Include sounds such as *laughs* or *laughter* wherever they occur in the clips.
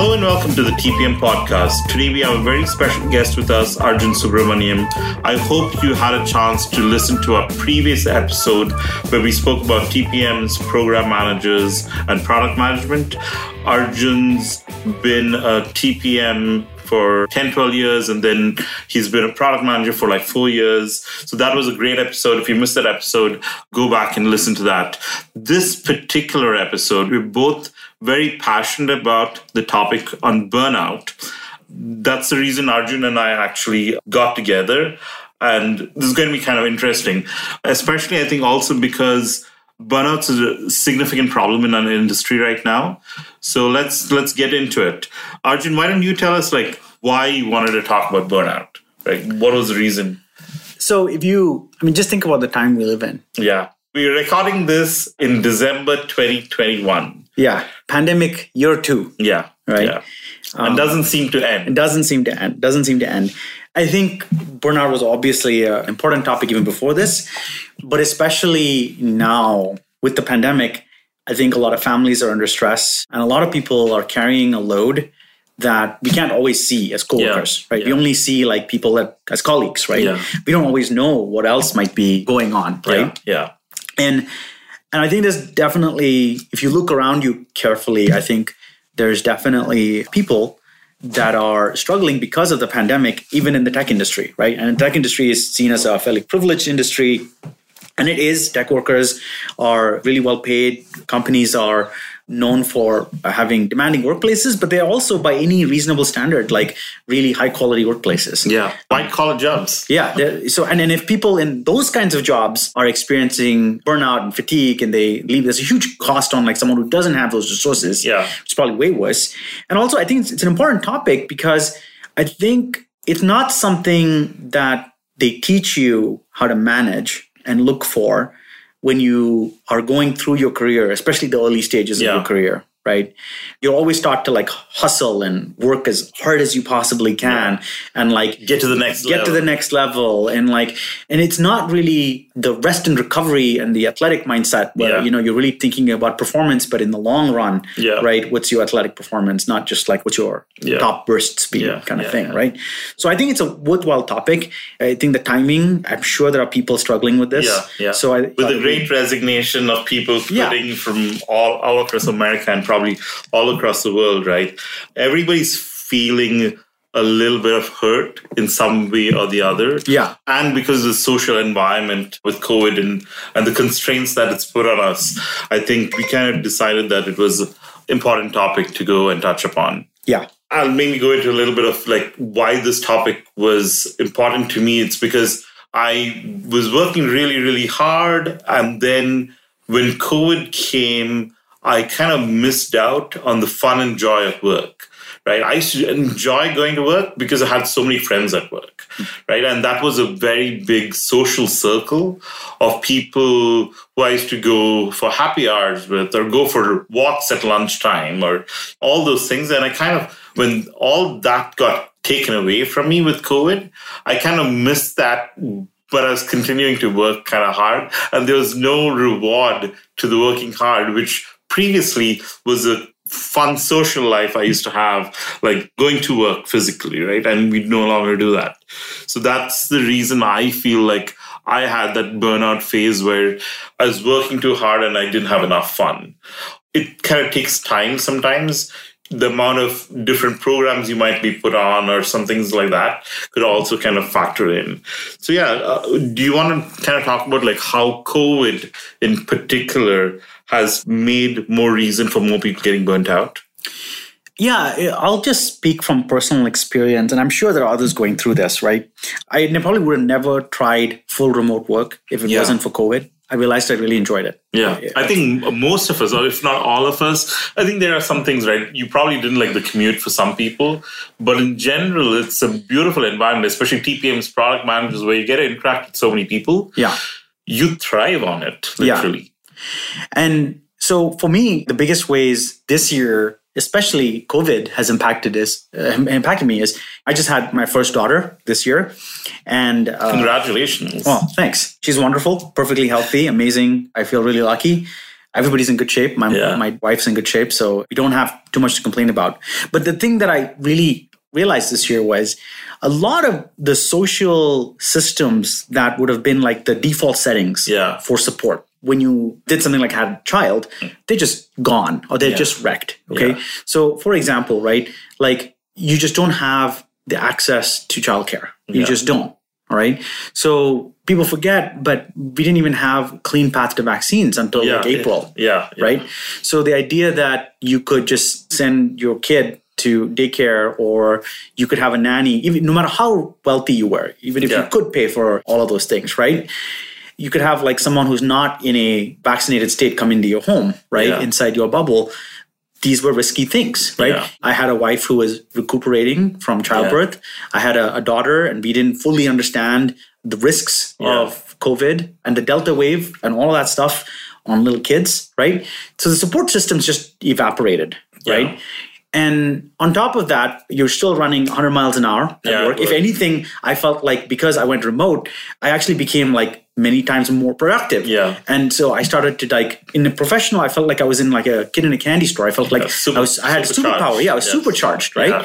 Hello and welcome to the TPM podcast. Today we have a very special guest with us, Arjun Subramaniam. I hope you had a chance to listen to our previous episode where we spoke about TPM's program managers and product management. Arjun's been a TPM for 10, 12 years, and then he's been a product manager for like four years. So that was a great episode. If you missed that episode, go back and listen to that. This particular episode, we're both very passionate about the topic on burnout. That's the reason Arjun and I actually got together. And this is going to be kind of interesting, especially I think also because burnout is a significant problem in our industry right now. So let's let's get into it. Arjun, why don't you tell us like why you wanted to talk about burnout? Like what was the reason? So if you I mean just think about the time we live in. Yeah. We're recording this in December 2021. Yeah. Pandemic year two. Yeah. Right. Yeah. and um, doesn't seem to end. It doesn't seem to end. Doesn't seem to end. I think burnout was obviously an important topic even before this, but especially now with the pandemic, I think a lot of families are under stress and a lot of people are carrying a load that we can't always see as coworkers, right? We only see like people that as colleagues, right? Yeah. We don't always know what else might be going on, right? Yeah. and and i think there's definitely if you look around you carefully i think there's definitely people that are struggling because of the pandemic even in the tech industry right? And the tech industry is seen as a fairly privileged industry and it is. Tech workers are really well paid. Companies are known for having demanding workplaces but they're also by any reasonable standard like really high quality workplaces Yeah. White collar jobs. yeah. So, and then if people in those kinds of jobs are experiencing burnout and fatigue and they leave, there's a huge cost on like someone who doesn't have those resources. Yeah. It's probably way worse. And also, I think it's, it's an important topic because I think it's not something that they teach you how to manage and look for when you are going through your career, especially the early stages Yeah. of your career. Right, you're always taught to like hustle and work as hard as you possibly can, and like Get to the next get to level. the next level and like and it's not really the rest and recovery and the athletic mindset where Yeah. you know you're really thinking about performance but in the long run Yeah. right what's your athletic performance not just like what's your Yeah. top burst speed Yeah, kind of yeah, thing yeah. right so i think it's a worthwhile topic i think the timing i'm sure there are people struggling with this Yeah, yeah. so i with the great resignation of people Yeah. from all, all across America and probably all across the world, right? Everybody's feeling a little bit of hurt in some way or the other. Yeah. And because of the social environment with COVID and, and the constraints that it's put on us, I think we kind of decided that it was an important topic to go and touch upon. yeah I'll maybe go into a little bit of like why this topic was important to me. It's because I was working really, really hard. And then when COVID came, I kind of missed out on the fun and joy of work. Right. I used to enjoy going to work because I had so many friends at work. Right. And that was a very big social circle of people who I used to go for happy hours with or go for walks at lunchtime or all those things. And I kind of, when all that got taken away from me with COVID, I kind of missed that. But I was continuing to work kind of hard, and there was no reward to the working hard, which previously was a fun social life I used to have, like going to work physically, right? And we no longer do that. So that's the reason I feel like I had that burnout phase where I was working too hard and I didn't have enough fun. It kind of takes time sometimes. The amount of different programs you might be put on or some things like that could also kind of factor in. So yeah, uh, do you want to kind of talk about like how COVID in particular has made more reason for more people getting burnt out? Yeah, I'll just speak from personal experience, and I'm sure there are others going through this, right? I probably would have never tried full remote work if it Yeah. wasn't for COVID. I realized I really enjoyed it. Yeah, I think most of us, or if not all of us, I think there are some things, right? You probably didn't like the commute for some people, but in general, it's a beautiful environment, especially TPM's product managers, where you get to interact with so many people. Yeah. You thrive on it, Yeah. literally. And so for me, the biggest ways this year, especially COVID, has impacted is uh, impacted me is I just had my first daughter this year, and uh, Congratulations. well, thanks. She's wonderful, perfectly healthy, amazing. I feel really lucky. everybody's in good shape. My Yeah. my wife's in good shape, so we don't have too much to complain about. But the thing that I really realized this year was a lot of the social systems that would have been like the default settings Yeah. for support when you did something like had a child, hmm. they're just gone or they're just wrecked. Okay. Yeah. So, for example, right, like you just don't have the access to childcare. You Yeah. just don't. All right. So people forget, but we didn't even have clean path to vaccines until Yeah. like April Yeah. yeah. right? So the idea that you could just send your kid to daycare or you could have a nanny, even no matter how wealthy you were, even if Yeah. you could pay for all of those things, right? You could have like someone who's not in a vaccinated state come into your home, right? Yeah. Inside your bubble. These were risky things, right? Yeah. I had a wife who was recuperating mm. from childbirth. I had a, a daughter, and we didn't fully understand the risks Yeah. of COVID and the Delta wave and all of that stuff on little kids, right? So the support systems just evaporated, Yeah. right? And on top of that, you're still running 100 miles an hour at Yeah, work. If anything, I felt like because I went remote, I actually became like many times more productive. Yeah. And so I started to like in the professional, I felt like I was in like a kid in a candy store. I felt like super- I was I had superpower. Yeah, I was Yeah. supercharged, right? Yeah.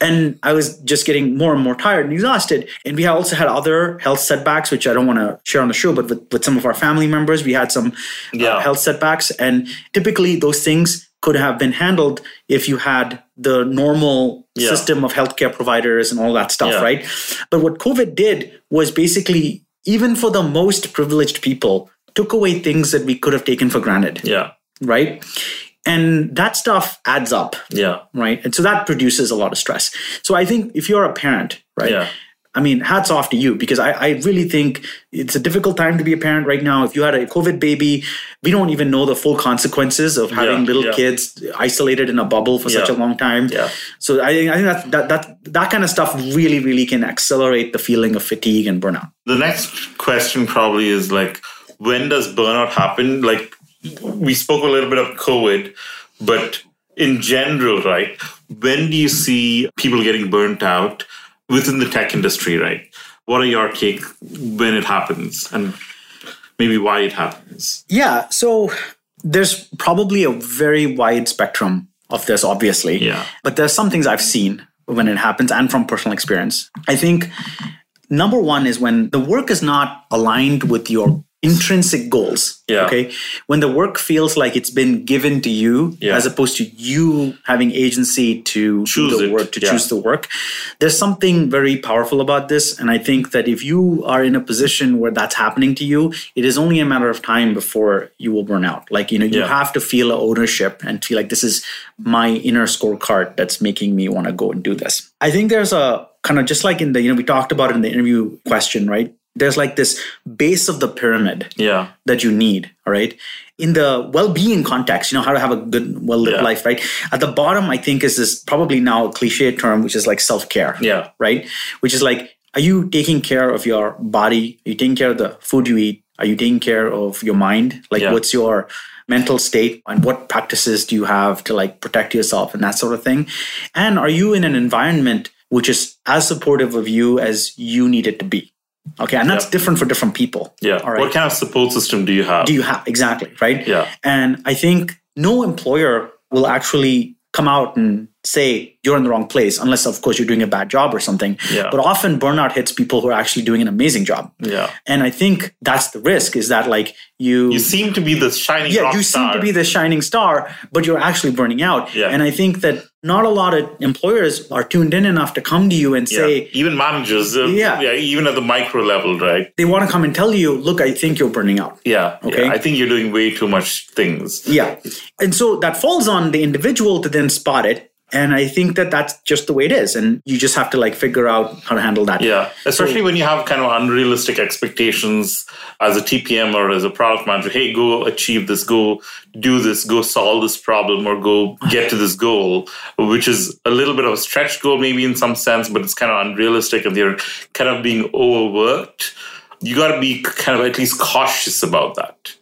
And I was just getting more and more tired and exhausted. And we also had other health setbacks, which I don't want to share on the show, but with, with some of our family members, we had some uh, health setbacks. And typically those things could have been handled if you had the normal Yeah. system of healthcare providers and all that stuff, Yeah. right? But what COVID did was basically, even for the most privileged people, took away things that we could have taken for granted, Yeah. right? And that stuff adds up Yeah. right? And so that produces a lot of stress. So I think if you're a parent, right? Yeah. I mean, hats off to you because I, I really think it's a difficult time to be a parent right now. If you had a COVID baby, we don't even know the full consequences of having Yeah, little yeah. kids isolated in a bubble for such a long time. Yeah. So I think I think that, that that that kind of stuff really really can accelerate the feeling of fatigue and burnout. The next question probably is like, when does burnout happen? Like, we spoke a little bit of COVID, but in general, right? When do you see people getting burnt out within the tech industry, right? What are your take when it happens and maybe why it happens? Yeah. So there's probably a very wide spectrum of this, obviously. Yeah. But there's some things I've seen when it happens and from personal experience. I think number one is when the work is not aligned with your intrinsic goals. Yeah. Okay. When the work feels like it's been given to you Yeah. as opposed to you having agency to Choose do the it. work, to Yeah. choose the work. There's something very powerful about this. And I think that if you are in a position where that's happening to you, it is only a matter of time before you will burn out. Like, you know, you have to feel ownership and feel like this is my inner scorecard that's making me want to go and do this. I think there's a kind of just like in the, you know, we talked about it in the interview question, right? There's like this base of the pyramid Yeah. that you need, all right? In the well-being context, you know, how to have a good, well-lived Yeah. life, right? At the bottom, I think is this probably now a cliche term, which is like self-care. Yeah. Right? Which is like, are you taking care of your body? Are you taking care of the food you eat? Are you taking care of your mind? Like Yeah. what's your mental state and what practices do you have to like protect yourself and that sort of thing? And are you in an environment which is as supportive of you as you need it to be? Okay, and that's Yeah. different for different people. Yeah. All right What kind of support system do you have? do you have exactly right Yeah. and i think no employer will actually come out and say you're in the wrong place unless of course you're doing a bad job or something Yeah. but often burnout hits people who are actually doing an amazing job yeah. and i think that's the risk is that like you You seem to be the shining yeah you seem star. to be the shining star but you're actually burning out Yeah. and i think that not a lot of employers are tuned in enough to come to you and Yeah. say even managers, uh, Yeah. yeah, even at the micro level, right? they want to come and tell you look i think you're burning out Yeah. Okay. yeah. I think you're doing way too much things. Yeah. And so that falls on the individual to then spot it. And I think that that's just the way it is. And you just have to like figure out how to handle that. Yeah, especially when you have kind of unrealistic expectations as a TPM or as a product manager. Hey, go achieve this, go do this, go solve this problem, or go get to this goal, which is a little bit of a stretch goal, maybe in some sense, but it's kind of unrealistic and they're kind of being overworked. You got to be kind of at least cautious about that.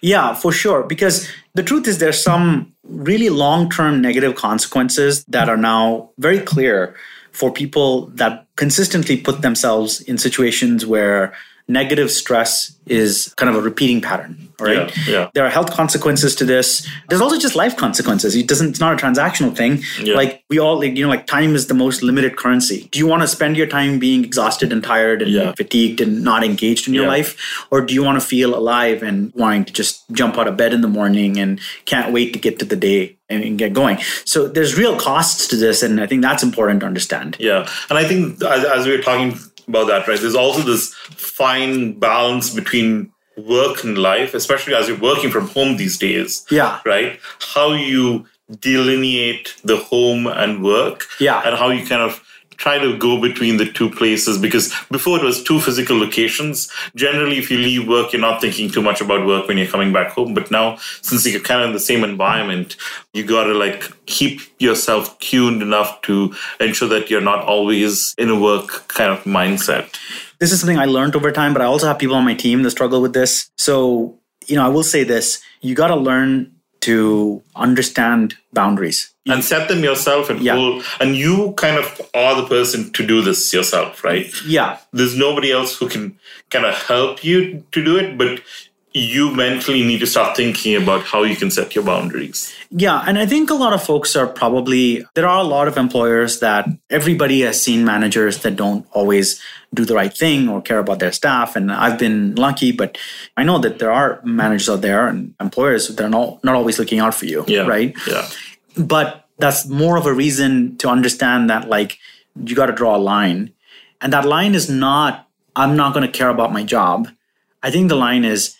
Yeah, for sure. Because the truth is, there's some really long term negative consequences that are now very clear for people that consistently put themselves in situations where negative stress is kind of a repeating pattern, right? Yeah, yeah. There are health consequences to this. There's also just life consequences. It doesn't. It's not a transactional thing. Yeah. Like we all, like, you know, like time is the most limited currency. Do you want to spend your time being exhausted and tired and fatigued and not engaged in your life, or do you want to feel alive and wanting to just jump out of bed in the morning and can't wait to get to the day and, and get going? So there's real costs to this, and I think that's important to understand. Yeah, and I think as, as we were talking about that, right, there's also this fine balance between work and life, especially as you're working from home these days. Yeah. Right? How you delineate the home and work. Yeah. And how you kind of try to go between the two places because before it was two physical locations. Generally if you leave work you're not thinking too much about work when you're coming back home. But now since you're kind of in the same environment you got to like keep yourself tuned enough to ensure that you're not always in a work kind of mindset. This is something I learned over time, but I also have people on my team that struggle with this. So, you know, I will say this. You got to learn to understand boundaries. and set them yourself and Yeah. pull and you kind of are the person to do this yourself right Yeah. there's nobody else who can kind of help you to do it but you mentally need to start thinking about how you can set your boundaries Yeah. And I think a lot of folks are probably, there are a lot of employers that everybody has seen managers that don't always do the right thing or care about their staff. And I've been lucky, but I know that there are managers out there and employers that are not, not always looking out for you. yeah Right. yeah but that's more of a reason to understand that like you got to draw a line and that line is not i'm not going to care about my job i think the line is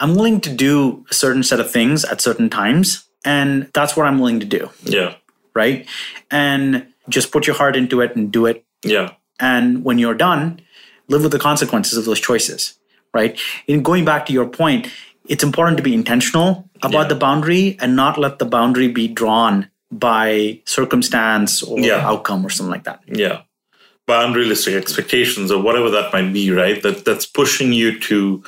i'm willing to do a certain set of things at certain times and that's what i'm willing to do. Yeah. Right? And just put your heart into it and do it. Yeah. And when you're done live with the consequences of those choices. Right? In going back to your point it's important to be intentional about Yeah. the boundary and not let the boundary be drawn by circumstance or Yeah. outcome or something like that. Yeah. By unrealistic expectations or whatever that might be right? That that's pushing you to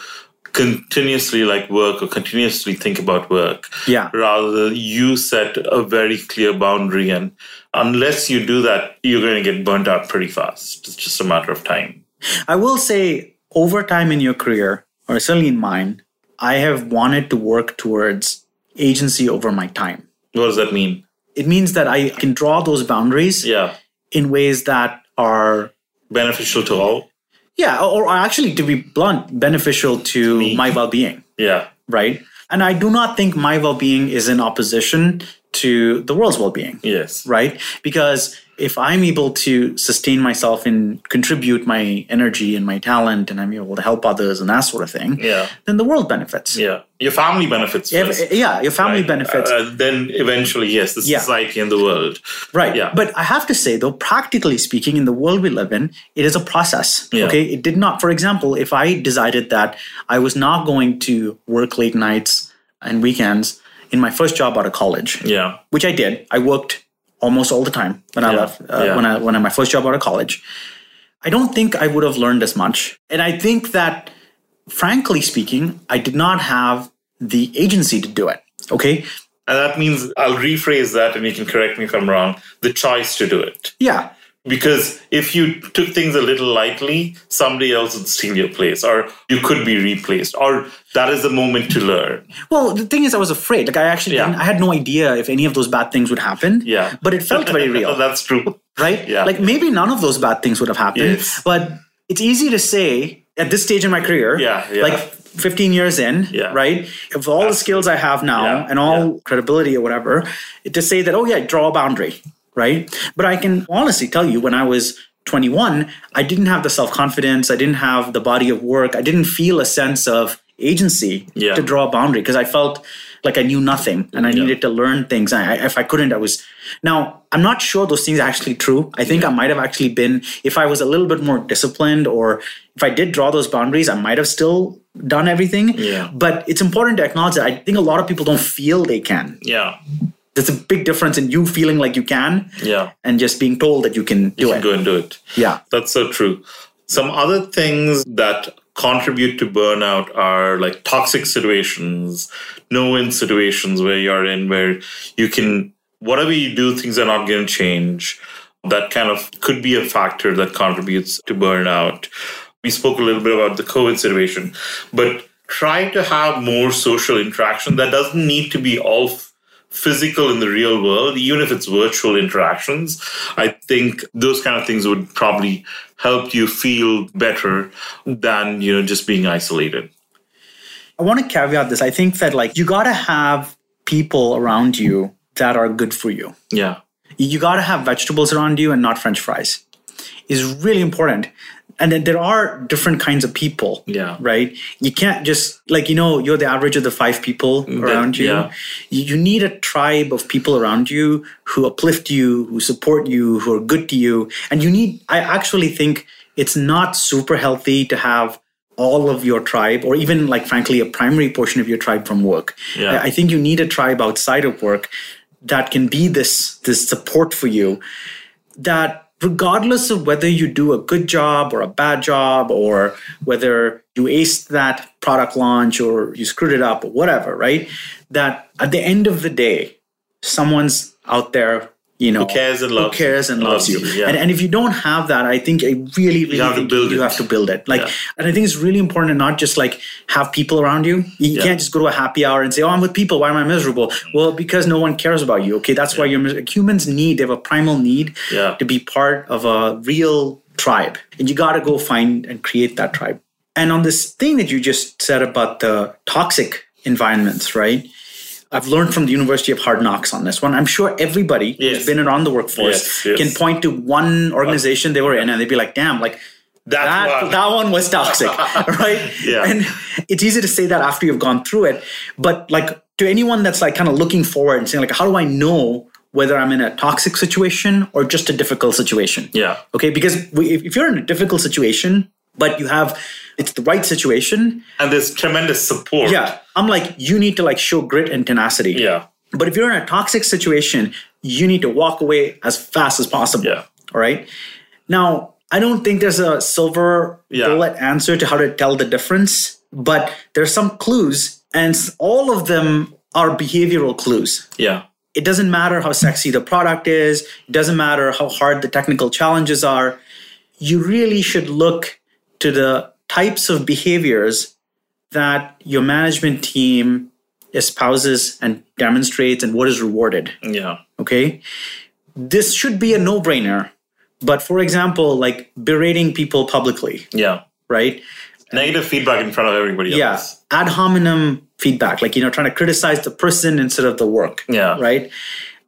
continuously like work or continuously think about work. Yeah. rather you set a very clear boundary and unless you do that you're going to get burnt out pretty fast. It's just a matter of time. I will say over time in your career or certainly in mine i have wanted to work towards agency over my time. What does that mean? It means that i can draw those boundaries yeah. in ways that are beneficial to all yeah or, or actually to be blunt beneficial to Me. my well-being yeah right? And I do not think my well being is in opposition to the world's well being, yes right? Because if I'm able to sustain myself and contribute my energy and my talent and I'm able to help others and that sort of thing, yeah then the world benefits. yeah your family benefits If- first, yeah, your family right? benefits. Uh, then eventually yes the Yeah. society and the world Right. Yeah. But I have to say, though, practically speaking, in the world we live in, it is a process. Yeah. Okay. It did not, for example, if I decided that I was not going to work late nights and weekends in my first job out of college, yeah which I did, I worked almost all the time when I Yeah. left, uh, Yeah. when I when I my first job out of college. I don't think I would have learned as much. And I think that, frankly speaking, I did not have the agency to do it. Okay. and that means i'll rephrase that and you can correct me if i'm wrong the choice to do it Yeah. Because if you took things a little lightly somebody else would steal your place or you could be replaced or that is the moment to learn Well, the thing is, I was afraid. Like, I actually, Yeah. I had no idea if any of those bad things would happen. Yeah. But it felt very real, *laughs* that's true right? Yeah. Like maybe none of those bad things would have happened. Yes. But it's easy to say at this stage in my career, Yeah, yeah. like 15 years in, Yeah. right? Of all the skills I have now Yeah, and all yeah. credibility or whatever, to say that, oh yeah, draw a boundary, right? But I can honestly tell you when I was 21, I didn't have the self confidence, I didn't have the body of work, I didn't feel a sense of agency Yeah. to draw a boundary because I felt like I knew nothing and I needed to learn things. I, if I couldn't, I was. Now, I'm not sure those things are actually true. I think I might have actually been, if I was a little bit more disciplined or if I did draw those boundaries, I might have still done everything. Yeah. But it's important to acknowledge that I think a lot of people don't feel they can. yeah There's a big difference in you feeling like you can yeah and just being told that you can do you can it. go and do it Yeah. That's so true. Some other things that contribute to burnout are like toxic situations, no win situations where you're in where you can, whatever you do, things are not going to change. That kind of could be a factor that contributes to burnout. We spoke a little bit about the COVID situation, but try to have more social interaction. That doesn't need to be all physical in the real world, even if it's virtual interactions. I think those kind of things would probably help you feel better than you know just being isolated. I want to caveat this. I think that like you got to have people around you that are good for you. Yeah. You got to have vegetables around you and not french fries. Is really important. And then there are different kinds of people. Yeah. Right? You can't just like you know, you're the average of the five people around you. yeah. You need a tribe of people around you who uplift you, who support you, who are good to you. And you need I actually think it's not super healthy to have all of your tribe or even like frankly a primary portion of your tribe from work Yeah. I think you need a tribe outside of work that can be this this support for you that regardless of whether you do a good job or a bad job or whether you aced that product launch or you screwed it up or whatever right? That at the end of the day someone's out there you know Who cares and loves who cares and you. loves you, you, yeah. and, and if you don't have that i think i really really have to build you it. have to build it like Yeah. and i think it's really important to not just like have people around you you Yeah. can't just go to a happy hour and say oh i'm with people why am i miserable well because no one cares about you okay that's why you're mis- humans need they have a primal need to be part of a real tribe and you got to go find and create that tribe and on this thing that you just said about the toxic environments right I've learned from the University of Hard Knocks on this one. I'm sure everybody Yes. who's been around the workforce Yes, yes. can point to one organization they were in and they'd be like, damn, like That's that, one. that one was toxic, *laughs* right? Yeah. And it's easy to say that after you've gone through it. But like to anyone that's like kind of looking forward and saying, like, how do I know whether I'm in a toxic situation or just a difficult situation? Yeah. Okay. Because we, if you're in a difficult situation, but you have it's the right situation, And there's tremendous support. yeah, I'm like, you need to like show grit and tenacity. Yeah. But if you're in a toxic situation, you need to walk away as fast as possible. Yeah. All right. Now, I don't think there's a silver Yeah. bullet answer to how to tell the difference, but there's some clues, and all of them are behavioral clues. Yeah. It doesn't matter how sexy the product is, it doesn't matter how hard the technical challenges are. You really should look to the types of behaviors that your management team espouses and demonstrates and what is rewarded. Yeah. Okay. This should be a no brainer. But for example, like berating people publicly, Yeah. right? Negative feedback in front of everybody Yeah. Ad hominem feedback, like, you know, trying to criticize the person instead of the work. Yeah. Right.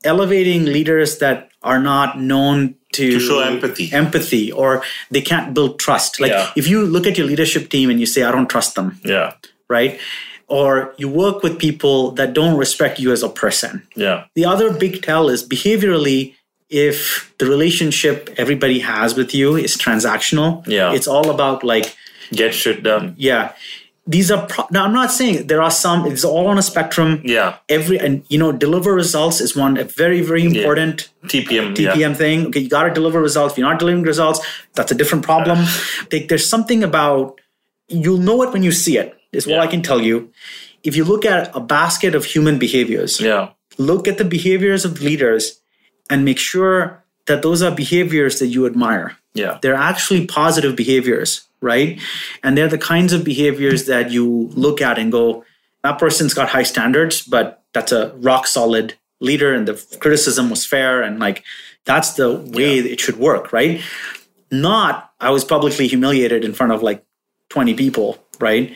Elevating leaders that are not known to, To show empathy. empathy, or they can't build trust. Like, Yeah. if you look at your leadership team and you say, I don't trust them, Yeah. right? Or you work with people that don't respect you as a person. Yeah. The other big tell is behaviorally, if the relationship everybody has with you is transactional, Yeah. it's all about like, Get shit done. yeah, these are. Pro- now, I'm not saying there are some. It's all on a spectrum. Yeah. Every and you know, deliver results is one a very very important TPM. TPM Yeah. thing. Okay, you got to deliver results. If you're not delivering results, that's a different problem. Like, there's something about you'll know it when you see it. Is what I can tell you. If you look at a basket of human behaviors, Yeah. look at the behaviors of leaders and make sure that those are behaviors that you admire. Yeah. They're actually positive behaviors, right? And they're the kinds of behaviors that you look at and go, that person's got high standards, but that's a rock solid leader and the criticism was fair and like that's the way it should work, right? Not I was publicly humiliated in front of like 20 people, right?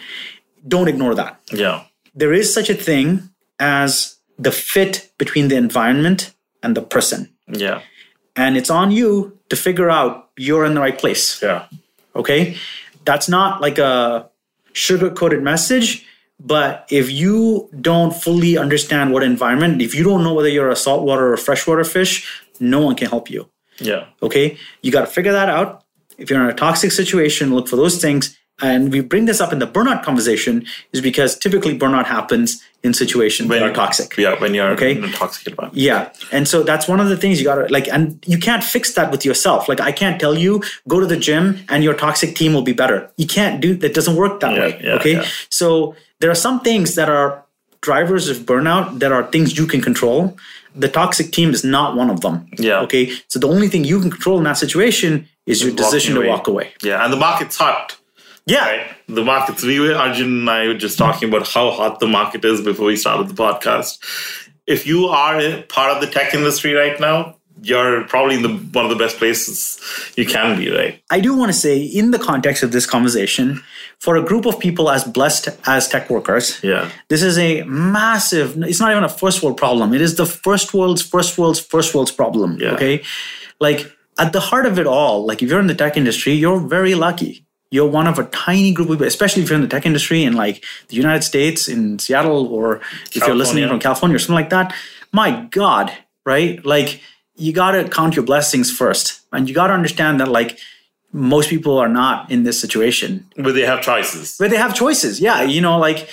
Don't ignore that Yeah. there is such a thing as the fit between the environment and the person. Yeah. And it's on you to figure out you're in the right place. Yeah. Okay. That's not like a sugar coated message. But if you don't fully understand what environment, if you don't know whether you're a saltwater or freshwater fish, no one can help you. Yeah. Okay. You got to figure that out. If you're in a toxic situation, look for those things. And we bring this up in the burnout conversation is because typically burnout happens in situations when that are toxic. Yeah. When you're Okay. in a toxic environment. Yeah. And so that's one of the things you gotta like, and you can't fix that with yourself. Like, I can't tell you, go to the gym and your toxic team will be better. You can't do that, doesn't work that Yeah, way. yeah, okay. yeah. So there are some things that are drivers of burnout that are things you can control. The toxic team is not one of them. Yeah. Okay. So the only thing you can control in that situation is your decision to walk away. Yeah. And the market's hot. Yeah. Right? The markets. We were Arjun and I were just talking about how hot the market is before we started the podcast. If you are a part of the tech industry right now, you're probably in the one of the best places you can be, right? I do want to say, in the context of this conversation, for a group of people as blessed as tech workers, Yeah. this is a massive, it's not even a first world problem. It is the first world's, first world's, first world's problem. Yeah. Okay. Like at the heart of it all, like if you're in the tech industry, you're very lucky. You're one of a tiny group of people, especially if you're in the tech industry in like the United States, in Seattle, or if you're listening from California or something like that. My God, right? Like you got to count your blessings first. And you got to understand that like most people are not in this situation But they have choices. but they have choices yeah you know like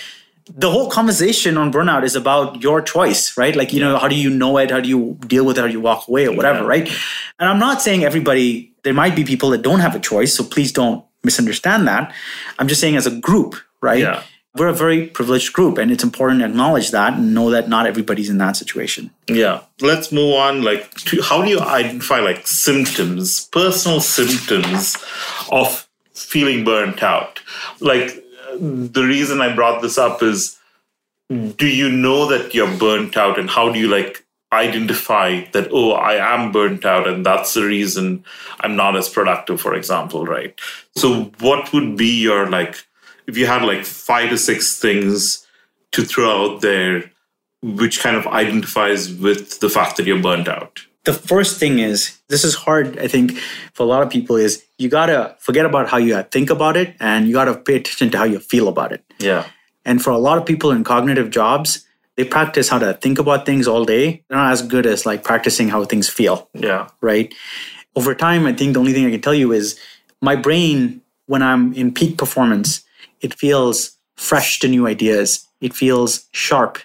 the whole conversation on burnout is about your choice right like you know how do you know it how do you deal with it how do you walk away or whatever Yeah. right and i'm not saying everybody there might be people that don't have a choice so please don't misunderstand that i'm just saying as a group right Yeah. we're a very privileged group and it's important to acknowledge that and know that not everybody's in that situation Yeah. Let's move on. Like, to, how do you identify like symptoms, personal symptoms of feeling burnt out? Like, the reason I brought this up is do you know that you're burnt out and how do you like identify that, oh, I am burnt out and that's the reason I'm not as productive, for example, right? So, what would be your like, if you had like five to six things to throw out there which kind of identifies with the fact that you're burnt out. the first thing is this is hard i think for a lot of people is you gotta forget about how you think about it and you gotta pay attention to how you feel about it Yeah. and for a lot of people in cognitive jobs they practice how to think about things all day they're not as good as like practicing how things feel Yeah. right over time i think the only thing i can tell you is my brain when i'm in peak performance it feels fresh to new ideas it feels sharp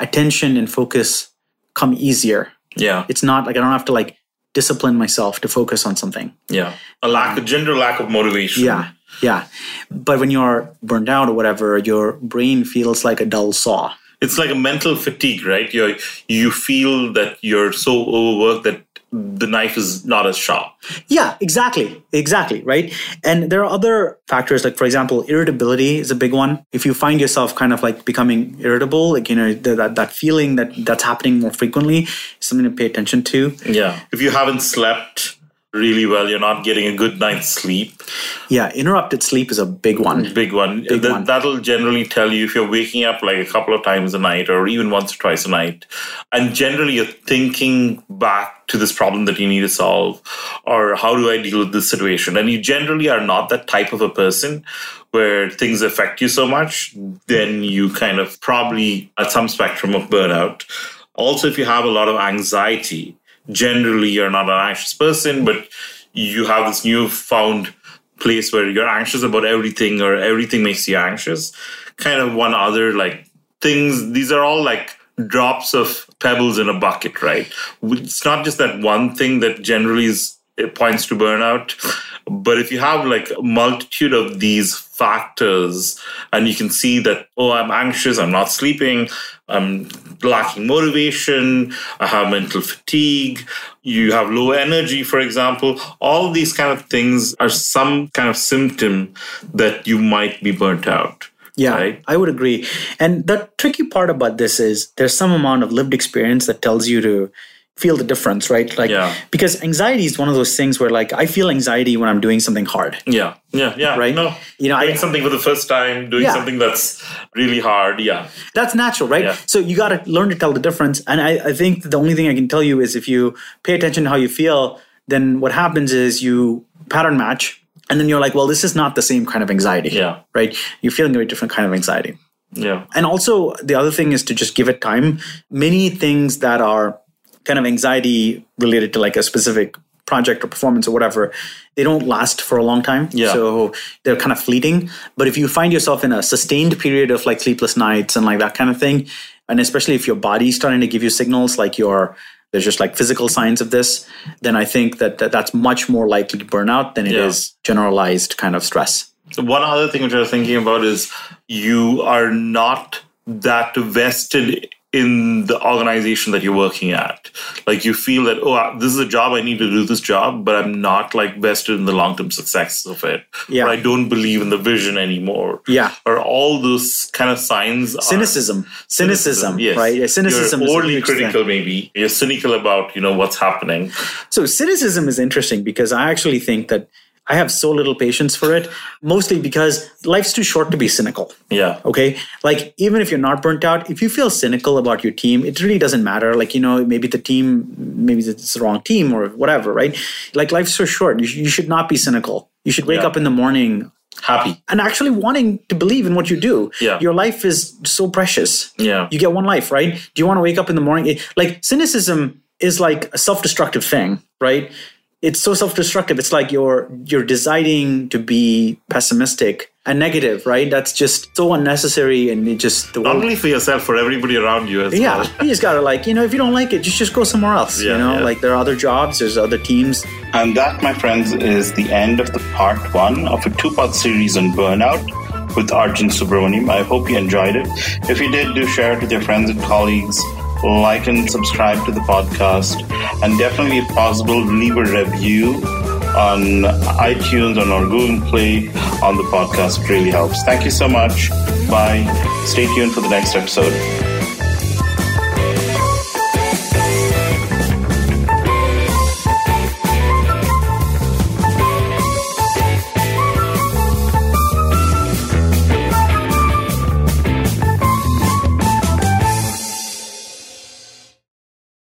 attention and focus come easier Yeah. it's not like I don't have to like discipline myself to focus on something. Yeah. A lack of gender, lack of motivation. Yeah. Yeah. But when you're burned out or whatever, your brain feels like a dull saw. It's like a mental fatigue, right? You you feel that you're so overworked that the knife is not as sharp. Yeah, exactly. Exactly. Right. And there are other factors, like, for example, irritability is a big one. If you find yourself kind of like becoming irritable, like, you know, th- that, that feeling that that's happening more frequently is something to pay attention to. Yeah. If you haven't slept really well, you're not getting a good night's sleep. Yeah. Interrupted sleep is a big one. Big one. Th- one. That'll generally tell you if you're waking up like a couple of times a night or even once or twice a night. And generally you're thinking back to this problem that you need to solve or how do I deal with this situation? And you generally are not that type of a person where things affect you so much, then you kind of probably at some spectrum of burnout. Also, if you have a lot of anxiety, generally you're not an anxious person, but you have this newfound place where you're anxious about everything or everything makes you anxious. Kind of one other like things, these are all like drops of pebbles in a bucket, right? It's not just that one thing that generally is points to burnout. But if you have like a multitude of these factors and you can see that, oh, I'm anxious, I'm not sleeping, I'm lacking motivation, I have mental fatigue, you have low energy, for example, all these kind of things are some kind of symptom that you might be burnt out. Yeah, Right. I would agree. And the tricky part about this is there's some amount of lived experience that tells you to feel the difference, right? Like Yeah. because anxiety is one of those things where like I feel anxiety when I'm doing something hard. Yeah, yeah, yeah. Right. No, You know, I- doing something for the first time, doing Yeah. something that's really hard. Yeah, That's natural, right? Yeah. So you got to learn to tell the difference. And I, I think the only thing I can tell you is if you pay attention to how you feel, then what happens is you pattern match, and then you're like, well, this is not the same kind of anxiety. Yeah. Right. You're feeling a different kind of anxiety. yeah, And also, the other thing is to just give it time. Many things that are kind of anxiety related to like a specific project or performance or whatever, they don't last for a long time. Yeah. So they're kind of fleeting. But if you find yourself in a sustained period of like sleepless nights and like that kind of thing, and especially if your body's starting to give you signals like your there's just like physical signs of this, then I think that, that that's much more likely to burn out than it is Yeah. generalized kind of stress. One other thing which I was thinking about is you are not that vested in the organization that you're working at. Like you feel that, oh, this is a job, I need to do this job, but I'm not like vested in the long term success of it. Yeah. Or I don't believe in the vision anymore. Yeah. Or all those kind of signs are cynicism cynicism, yes. right yeah, cynicism You're is overly critical, maybe. You're cynical about, you know, what's happening. So cynicism is interesting because I actually think that I have so little patience for it, mostly because life's too short to be cynical. Yeah. Okay. Like, even if you're not burnt out, if you feel cynical about your team, it really doesn't matter. Like, you know, maybe the team, maybe it's the wrong team or whatever, right? Like, life's so short. You, sh- you should not be cynical. You should wake Yeah. up in the morning Happy. and actually wanting to believe in what you do. Yeah. Your life is so precious. Yeah. You get one life, right? Do you want to wake up in the morning? Like cynicism is like a self-destructive thing, right? It's so self-destructive. It's like you're you're deciding to be pessimistic and negative, right? That's just so unnecessary and it just the Not world, only for yourself, for everybody around you as yeah, well. you just gotta like, you know, if you don't like it, just just go somewhere else. Yeah, you know, yeah. like there are other jobs, there's other teams. And that, my friends, is the end of the part one of a two part series on burnout with Arjun Subramaniam. I hope you enjoyed it. If you did, do share it with your friends and colleagues. Like and subscribe to the podcast. And definitely, if possible, leave a review on iTunes on Google Play on the podcast. It really helps. Thank you so much. Bye. Stay tuned for the next episode.